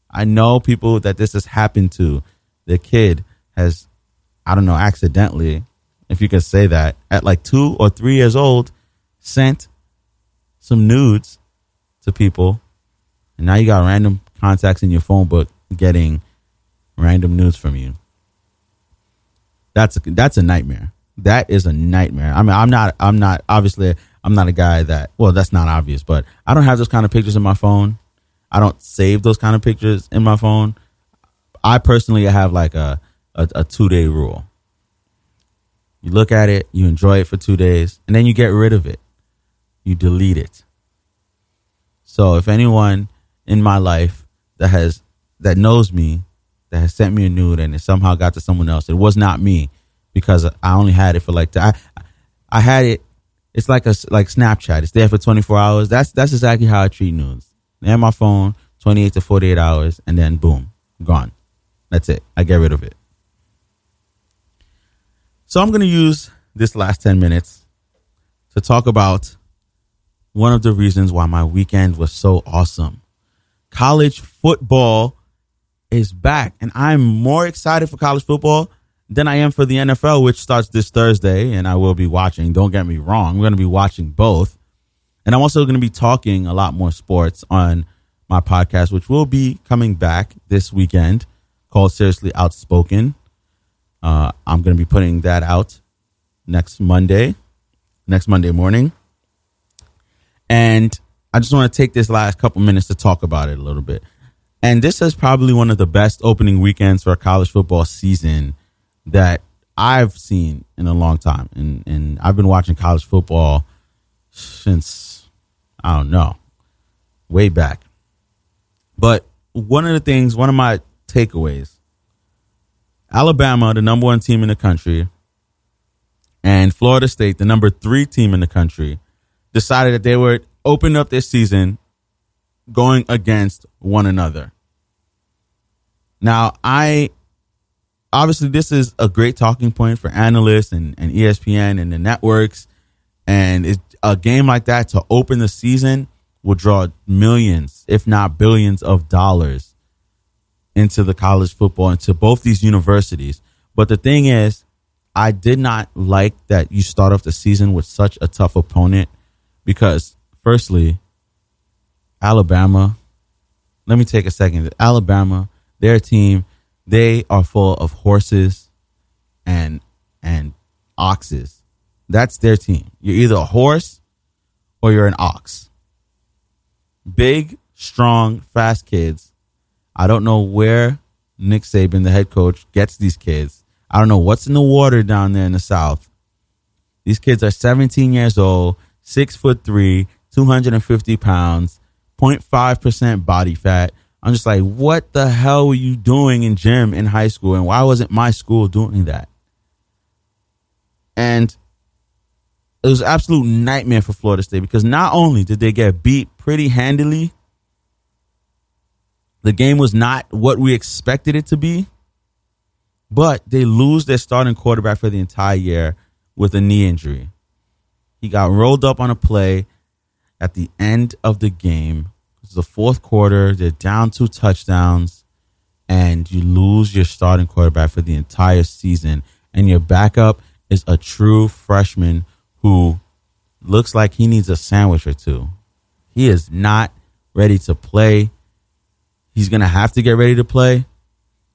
I know people that this has happened to. The kid has, I don't know, accidentally, if you could say that, at like two or three years old, sent some nudes to people, and now you got random contacts in your phone book getting random news from you. That's a, that's a nightmare. That is a nightmare. I mean, I'm not I'm not obviously I'm not a guy that well, that's not obvious, but I don't have those kind of pictures in my phone. I don't save those kind of pictures in my phone. I personally have like a a, a two day rule. You look at it, you enjoy it for two days, and then you get rid of it. You delete it. So if anyone in my life that has that knows me, that has sent me a nude and it somehow got to someone else, it was not me because I only had it for like I I had it. It's like a like Snapchat. It's there for 24 hours. That's that's exactly how I treat nudes. They have my phone 28 to 48 hours, and then boom, gone. That's it. I get rid of it. So I'm going to use this last 10 minutes to talk about one of the reasons why my weekend was so awesome. College football is back, and I'm more excited for college football than I am for the NFL, which starts this Thursday, and I will be watching. Don't get me wrong, I'm going to be watching both. And I'm also going to be talking a lot more sports on my podcast, which will be coming back this weekend called Seriously Outspoken. Uh, I'm going to be putting that out next Monday, next Monday morning. And I just want to take this last couple minutes to talk about it a little bit. And this is probably one of the best opening weekends for a college football season that I've seen in a long time. And, and I've been watching college football since, I don't know, way back. But one of the things, one of my takeaways Alabama, the number one team in the country, and Florida State, the number three team in the country, decided that they would open up their season going against one another. Now, I obviously this is a great talking point for analysts and, and ESPN and the networks. And it, a game like that to open the season will draw millions, if not billions, of dollars into the college football, into both these universities. But the thing is, I did not like that you start off the season with such a tough opponent because, firstly, Alabama, let me take a second. Alabama, their team, they are full of horses and and oxes. That's their team. You're either a horse or you're an ox. Big, strong, fast kids. I don't know where Nick Saban, the head coach, gets these kids. I don't know what's in the water down there in the South. These kids are 17 years old, six foot three, 250 pounds, 0.5% body fat. I'm just like, what the hell were you doing in gym in high school? And why wasn't my school doing that? And it was absolute nightmare for Florida State because not only did they get beat pretty handily, The game was not what we expected it to be, but they lose their starting quarterback for the entire year with a knee injury. He got rolled up on a play at the end of the game. It's the fourth quarter. They're down two touchdowns, and you lose your starting quarterback for the entire season. And your backup is a true freshman who looks like he needs a sandwich or two. He is not ready to play. He's going to have to get ready to play.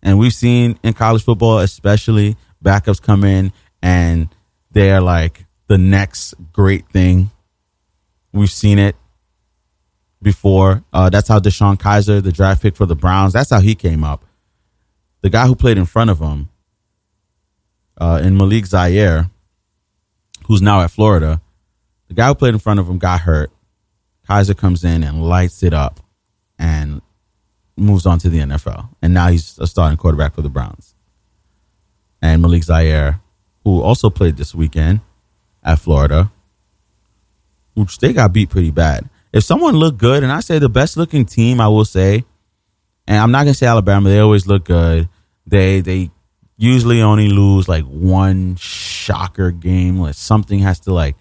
And we've seen in college football, especially, backups come in and they're like the next great thing. We've seen it before. Uh, that's how DeShone Kizer, the draft pick for the Browns, that's how he came up. The guy who played in front of him, uh, in Malik Zaire, who's now at Florida, the guy who played in front of him got hurt. Kaiser comes in and lights it up and moves on to the NFL. And now he's a starting quarterback for the Browns. And Malik Zaire, who also played this weekend at Florida, which they got beat pretty bad. If someone looked good, and I say the best looking team, I will say, and I'm not gonna say Alabama, they always look good. They they usually only lose like one shocker game, like something has to like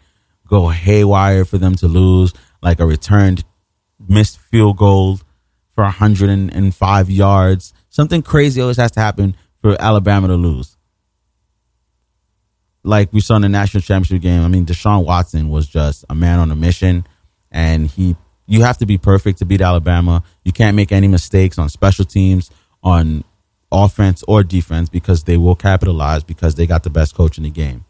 go haywire for them to lose, like a returned missed field goal for 105 yards. Something crazy always has to happen for Alabama to lose. Like we saw in the national championship game. I mean, Deshaun Watson was just a man on a mission, and he. You have to be perfect to beat Alabama. You can't make any mistakes on special teams, on offense or defense, because they will capitalize because they got the best coach in the game.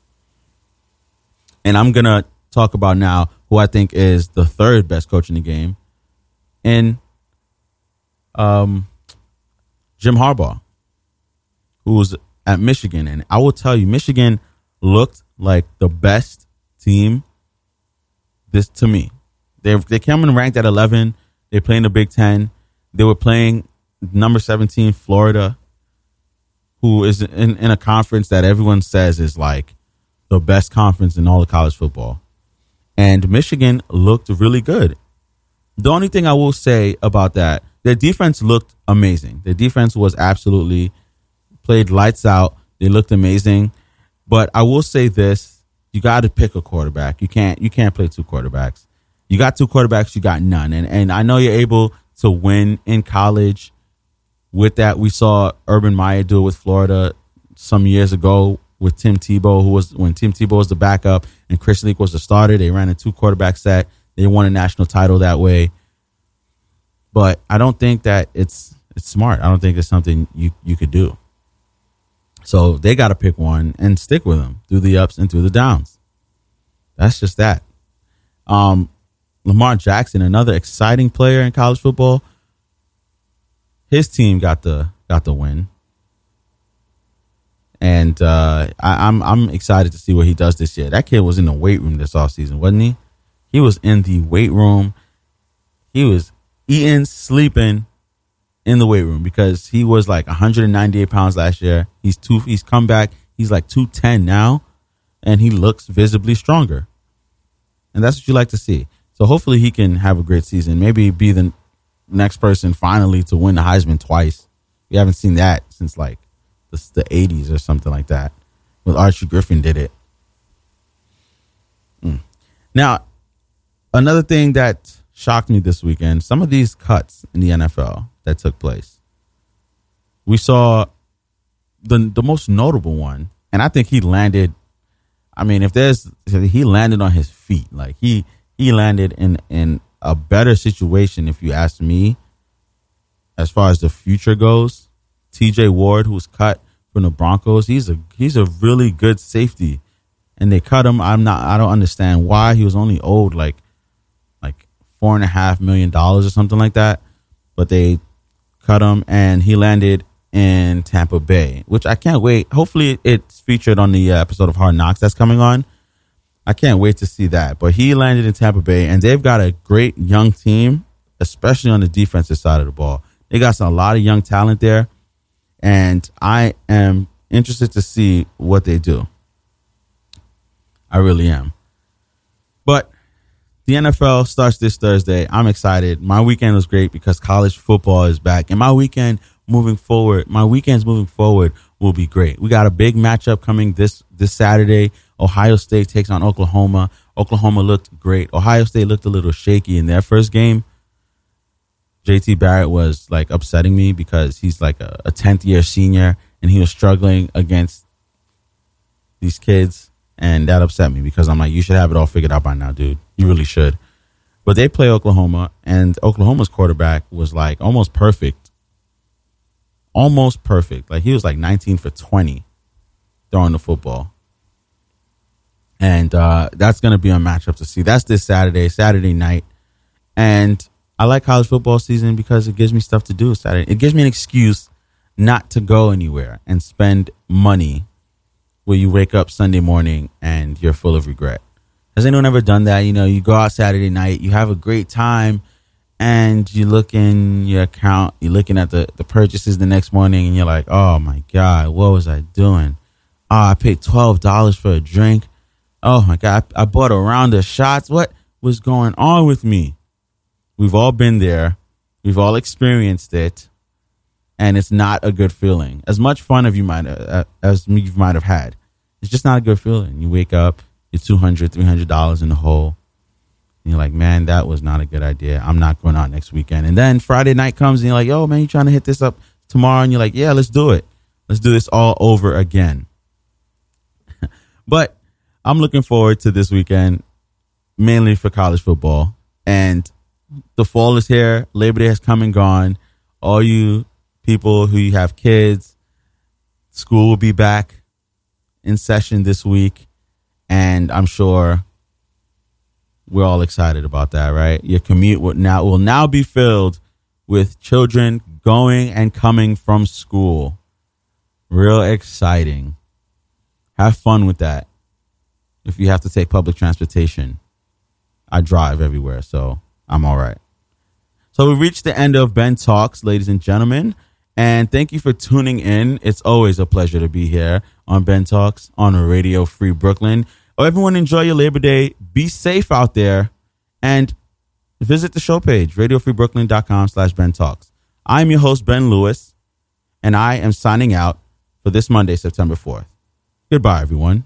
And I'm gonna talk about now who I think is the third best coach in the game, in um, Jim Harbaugh, who was at Michigan. And I will tell you, Michigan looked like the best team this to me. They they came in ranked at 11. They played in the Big Ten. They were playing number 17 Florida, who is in, in a conference that everyone says is like the best conference in all of college football. And Michigan looked really good. The only thing I will say about that, their defense looked amazing. Their defense was absolutely played lights out. They looked amazing. But I will say this, you got to pick a quarterback. You can't you can't play two quarterbacks. You got two quarterbacks, you got none. And and I know you're able to win in college with that. We saw Urban Meyer do it with Florida some years ago with Tim Tebow, who was when Tim Tebow was the backup and Chris Leak was the starter. They ran a two quarterback set. They won a national title that way. But I don't think that it's it's smart. I don't think it's something you you could do. So they got to pick one and stick with them through the ups and through the downs. That's just that. Um, Lamar Jackson, another exciting player in college football. His team got the got the win, and uh, I, I'm I'm excited to see what he does this year. That kid was in the weight room this offseason, wasn't he? He was in the weight room. He was eating, sleeping in the weight room because he was like 198 pounds last year. He's two. He's come back. He's like 210 now, and he looks visibly stronger. And that's what you like to see. So hopefully he can have a great season. Maybe be the next person finally to win the Heisman twice. We haven't seen that since like the, the 80s or something like that. With Archie Griffin did it. Mm. Now, another thing that shocked me this weekend, some of these cuts in the NFL that took place. We saw the the most notable one, and I think he landed I mean, if there's he landed on his feet, like he he landed in in a better situation if you ask me as far as the future goes. TJ Ward, who was cut from the Broncos, he's a he's a really good safety. And they cut him. I'm not I don't understand why. He was only owed like like four and a half million dollars or something like that. But they cut him and he landed in Tampa Bay, which I can't wait. Hopefully it's featured on the uh, episode of Hard Knocks that's coming on. I can't wait to see that. But he landed in Tampa Bay, and they've got a great young team, especially on the defensive side of the ball. They got some, a lot of young talent there, and I am interested to see what they do. I really am. The NFL starts this Thursday. I'm excited. My weekend was great because college football is back. And my weekend moving forward, my weekends moving forward will be great. We got a big matchup coming this this Saturday. Ohio State takes on Oklahoma. Oklahoma looked great. Ohio State looked a little shaky in their first game. JT Barrett was like upsetting me because he's like a 10th year senior and he was struggling against these kids. And that upset me because I'm like, you should have it all figured out by now, dude. You really should. But they play Oklahoma, and Oklahoma's quarterback was like almost perfect. Almost perfect. Like he was like 19 for 20 throwing the football. And uh, that's going to be a matchup to see. That's this Saturday, Saturday night. And I like college football season because it gives me stuff to do Saturday. It gives me an excuse not to go anywhere and spend money where you wake up Sunday morning and you're full of regret. Has anyone ever done that? You know, you go out Saturday night, you have a great time, and you look in your account, you're looking at the, the purchases the next morning, and you're like, oh my God, what was I doing? Oh, I paid $12 for a drink. Oh my God, I, I bought a round of shots. What was going on with me? We've all been there. We've all experienced it, and it's not a good feeling. As much fun as you might uh, as you might have had, it's just not a good feeling. You wake up, you're 200 300 dollars in the hole. And you're like, man, that was not a good idea. I'm not going out next weekend. And then Friday night comes, and you're like, yo, man, you trying to hit this up tomorrow? And you're like, yeah, let's do it. Let's do this all over again. but I'm looking forward to this weekend, mainly for college football. And the fall is here. Labor Day has come and gone. All you people who you have kids, school will be back in session this week, and I'm sure we're all excited about that, right? Your commute will now will now be filled with children going and coming from school. Real exciting. Have fun with that. If you have to take public transportation, I drive everywhere, so I'm all right. So we reached the end of Ben Talks, ladies and gentlemen. And thank you for tuning in. It's always a pleasure to be here on Ben Talks on Radio Free Brooklyn. Oh, everyone enjoy your Labor Day. Be safe out there and visit the show page, radiofreebrooklyn.com slash Ben Talks. I'm your host, Ben Lewis, and I am signing out for this Monday, September 4th. Goodbye, everyone.